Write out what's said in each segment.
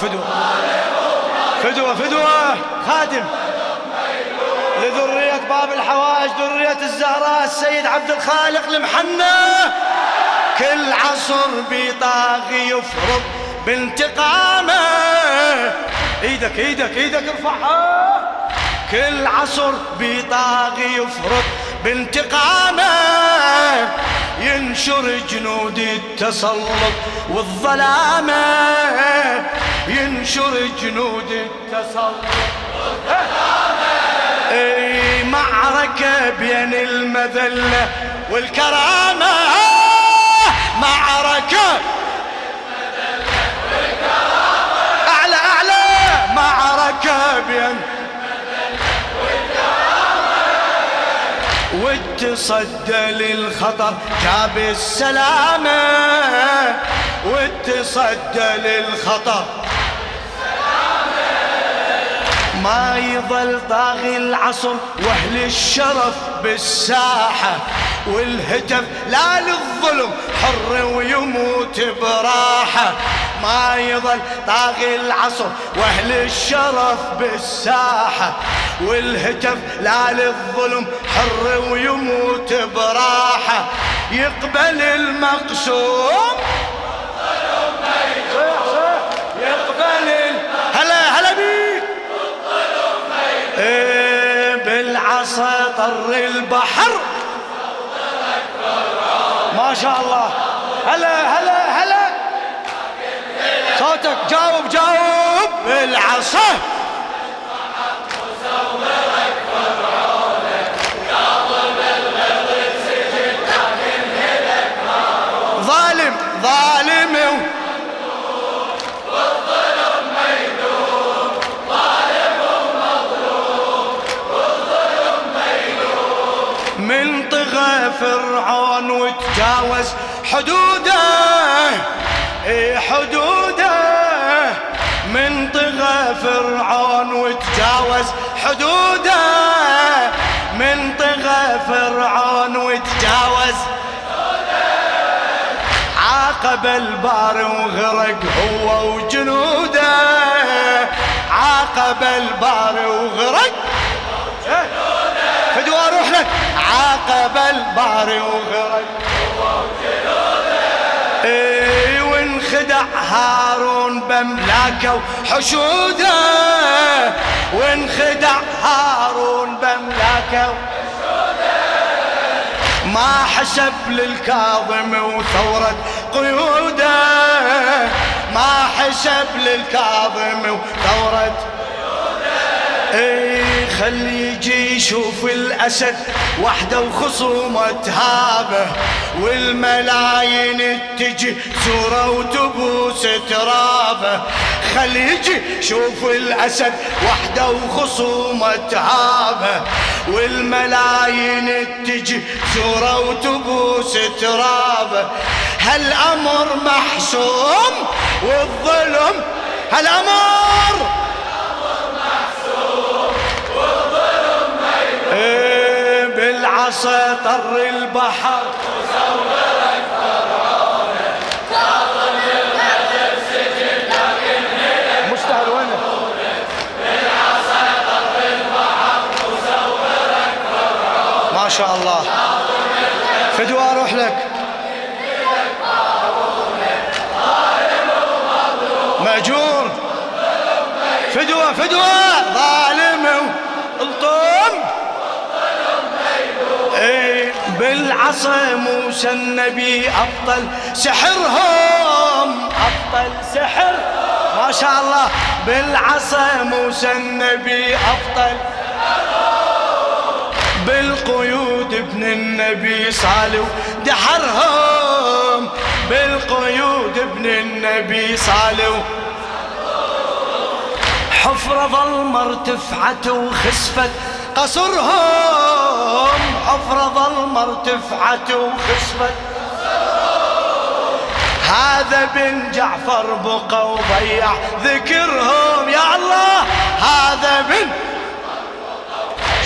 فدوة. فدوة فدوة. خادم. لذرية باب الحوائج ذرية الزهراء السيد عبد الخالق المحنى كل عصر بطاغي يفرض بانتقامه. إيدك إيدك إيدك ارفعها. كل عصر بطاغي يفرض بانتقامه. ينشر جنود التسلط والظلامة. ينشر جنود التسلط أي معركة بين المذلة والكرامة. معركة أعلى أعلى. معركة بين وتصدى للخطر جاب السلامة. وتصدى للخطر ما يظل طاغي العصر وأهل الشرف بالساحة والهتف لا للظلم حر ويموت براحة. ما يظل طاغي العصر وأهل الشرف بالساحة والهتف لا للظلم حر ويموت براحة. يقبل المقسوم يقبل هلا هلا بيك إيه بالعصا طر البحر. ما شاء الله. هلا هلا هلا. صوتك جاوب جاوب. بالعصا. فرعون وتجاوز حدوده. حدوده. من طغى فرعون وتجاوز حدوده. من طغى فرعون وتجاوز عاقب البار وغرق هو وجنوده. عاقب البار وغرق. أروح لك عاقب البار وغرق إي وانخدع هارون بملاكه وحشوده. وانخدع هارون بملاكه ما حسب للكاظم وثورة قيوده. ما حسب للكاظم وثورة إي خلي يجي يشوف الأسد وحدة وخصومه تهابه والملايين تجي صورة وتبوس ترابه. خلي يجي شوف الأسد وحدة وخصومه تهابه والملايين تجي صورة وتبوس ترابه. هالأمر محسوم والظلم هالأمر بالعصا طر البحر. مستاهل وينه؟ ما شاء الله. فدوى أروح لك. مأجور فدوى فدوى. ظالم بالعصا موسى النبي ابطل سحرهم ابطل سحر ما شاء الله. بالعصا موسى النبي ابطل بالقيود ابن النبي صالوا دحرهم. بالقيود ابن النبي صالوا حفرة ظل مرتفعت وخسفت. قصرهم حفرة ظل مرتفعت وخسفت هذا بن جعفر بقى وضيع ذكرهم يا الله. هذا بن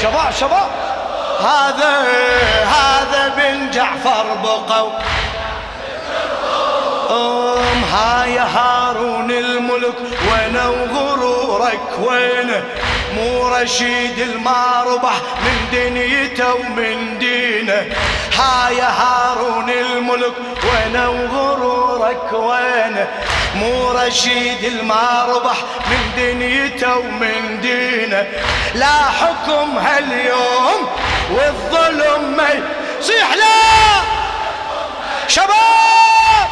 شباب شباب. هذا هذا بن جعفر بقى. أم هاي هارون الملك وأنا وغرورك وينه مو رشيد الماربح من دنيته ومن دينه. هاي هارون الملك وأنا وغرورك؟ وينه مو رشيد الماربح من دنيته ومن دينه. لا حكم هاليوم والظلم ما صيح لا! شباب!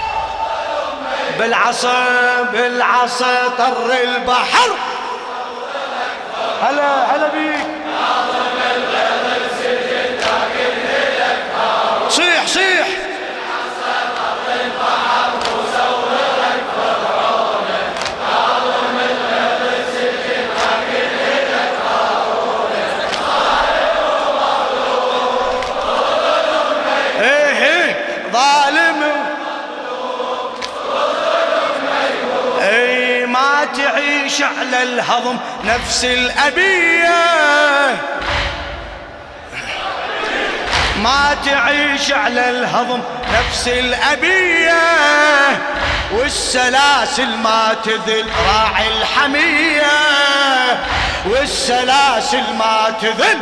بالعصا بالعصا طر البحر. هلا هلا بيك. على الهضم نفس الأبية. ما تعيش على الهضم نفس الأبية. والسلاسل ما تذل راعي الحمية. والسلاسل ما تذل.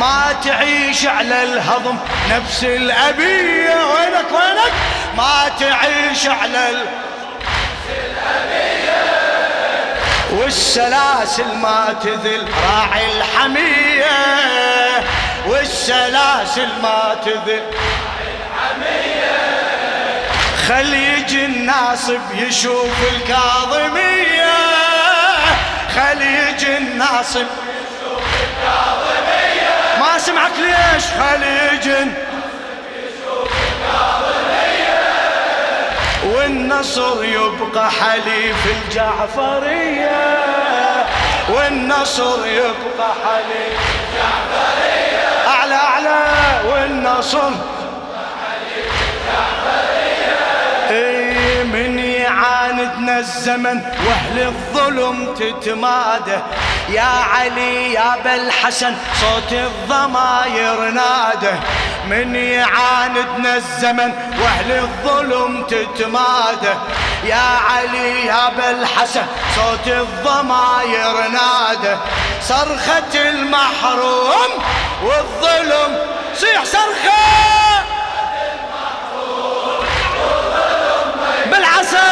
ما تعيش على الهضم نفس الأبية. وينك وينك؟ ما تعيش على ال... والسلاسل ما تذل راعي الحمية. والسلاسل ما تذل خل يجي الناصب يشوف الكاظمية. خل يجي الناصب ما سمعك ليش؟ خليج والنصر يبقى حليف الجعفرية. والنصر يبقى حليف الجعفرية. أعلى أعلى. والنصر اي من يعاندنا الزمن وأهل الظلم تتماده يا علي يا بالحسن صوت الضماير ناده من يعاندنا الزمن واهل الظلم تتماده يا علي يا بالحسن صوت الضماير ناده صرخة المحروم والظلم صيح صرخة! بالعصا!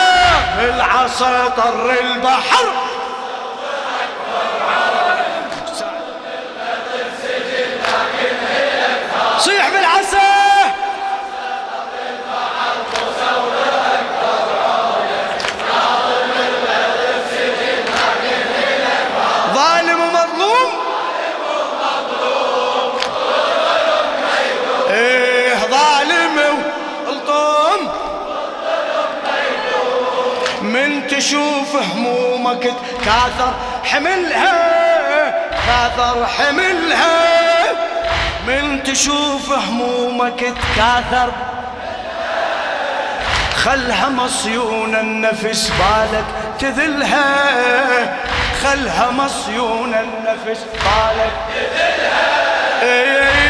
بالعصا طر البحر! تشوف همومك تكاثر حملها كاثر حملها. من تشوف همومك تكاثر. خلها مصيون النفس بالك تذلها. خلها مصيون النفس بالك تذلها.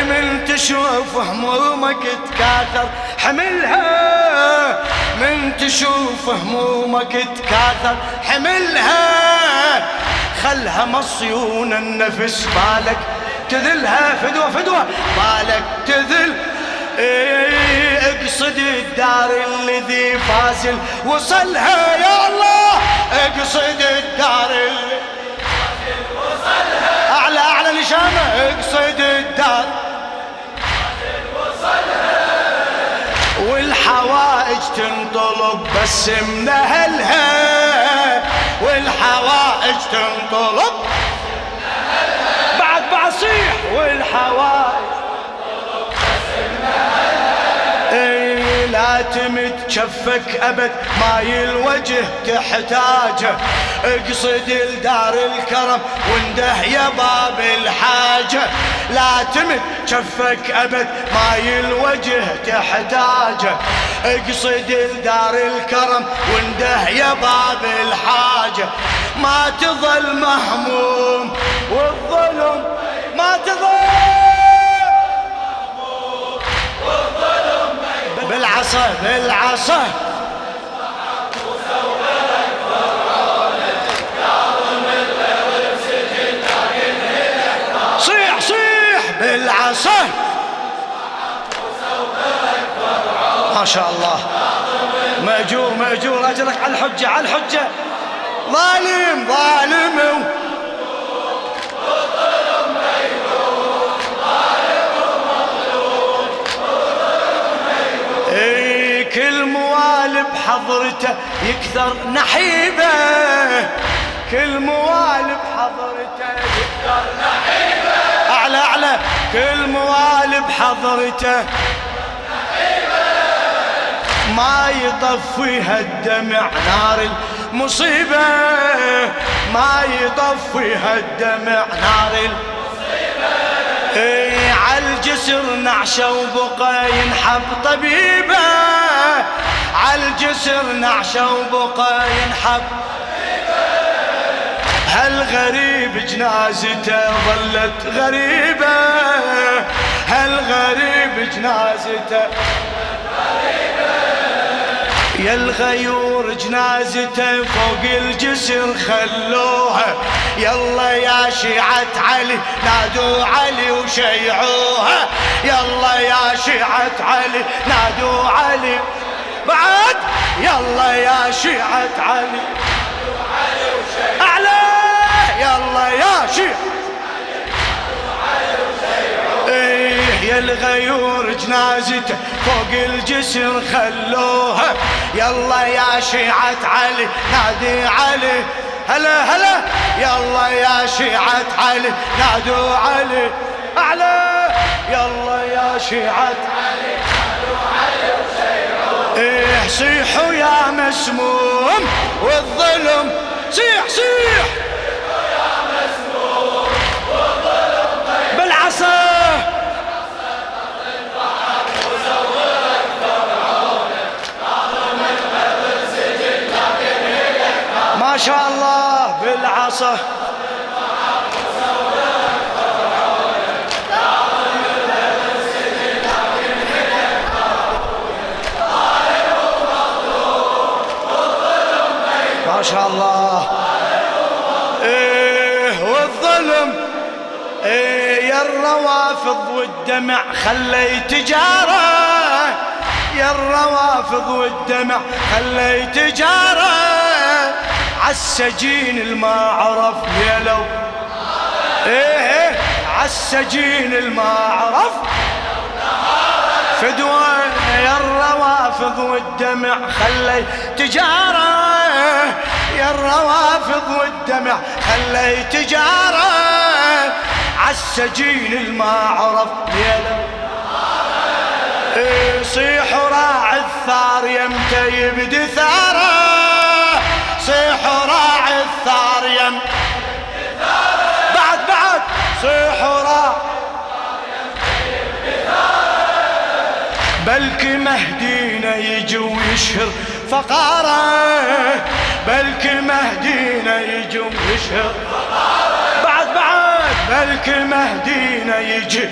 من تشوف همومك تكاثر حملها. من تشوف همومك تكاثر حملها. خلها مصيون النفس بالك تذلها. فدوة فدوة. بالك تذل. إيه اقصد الدار الذي فازل. وصلها يا الله. اقصد الدار اللي أعلى أعلى نشامه اقصد الدار. تنطلب بس من أهلها والحوائج تنطلب. بعد بعد صيح والحوائج اي لا تمد كفك أبد ماي الوجه تحتاجه. اقصد الدار الكرم وانده يا باب الحاجة. لا تمد كفك أبد ماي الوجه تحتاجه. اقصد الدار الكرم وانده يا باب الحاجة. ما تظل مهموم والظلم ما تظل بالعصا بالعصا. ما شاء الله. مأجور مأجور. أجرك على الحجة على الحجة. ظالم ظالم. اي كل موال بحضرته يكثر نحيبه. كل موال بحضرته يكثر نحيبه. أعلى أعلى. كل موال بحضرته ما يطفيها الدمع نار المصيبة. ما يطفيها الدمع نار المصيبة. اي عالجسر نعشة وبقى ينحب طبيبة. عالجسر نعشة وبقى ينحب هالغريب جنازته ظلت غريبة. هالغريب جنازته يا الغيور جنازته فوق الجسر خلوها. يلا يا شيعة علي نادوا علي وشيعوها. يلا يا شيعة علي نادوا علي. بعد يلا يا شيعة علي. أعلى يلا يا شيعة. الغيور جنازته فوق الجسر خلوها. يلا يا شيعة علي نادي علي. هلا هلا. يلا يا شيعة علي نادوا علي. أعلى. يلا يا شيعة علي. إيه صيحوا يا مسموم والظلم. صيح صيح. بالعصا ما شاء الله. إيه والظلم. إيه يا الروافض والدمع خلي تجارة. يا الروافض والدمع خلي تجارة. عالسجين الما عرف يا لو إيه إيه عالسجين الما عرف. فدوى يا الروافض والدمع خلي تجارة. يا الروافض والدمع خلي تجارة. عالسجين الما عرف يا لو إيه صيح راعي الثار يمتى يبدي ثاره. صيح راعي الثار يم بعد. بعد راعي بلك مهدينا يجي ويشهر فقارة. بلك مهدينا يجي ويشهر بعد بعد. بلك مهدينا يجي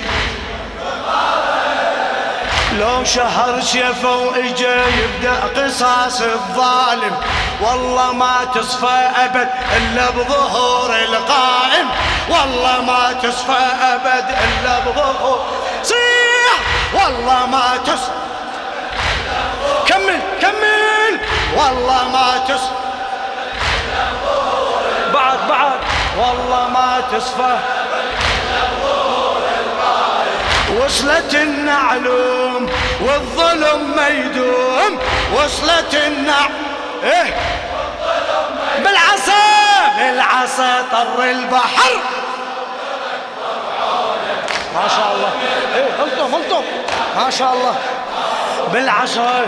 لو شهر شفه وإجا يبدأ قصاص الظالم والله ما تصفى أبد إلا بظهور القائم. والله ما تصفى أبد إلا بظهور صيح! والله ما تصفى كمل كمل! والله ما تصفى بعد بعد! والله ما تصفى وصلت النعلوم والظلم ما يدوم وصلت النعلوم إيه؟ بالعصا بالعصا طر البحر. ما شاء الله. إيه هلطم هلطم ما شاء الله. بالعصا.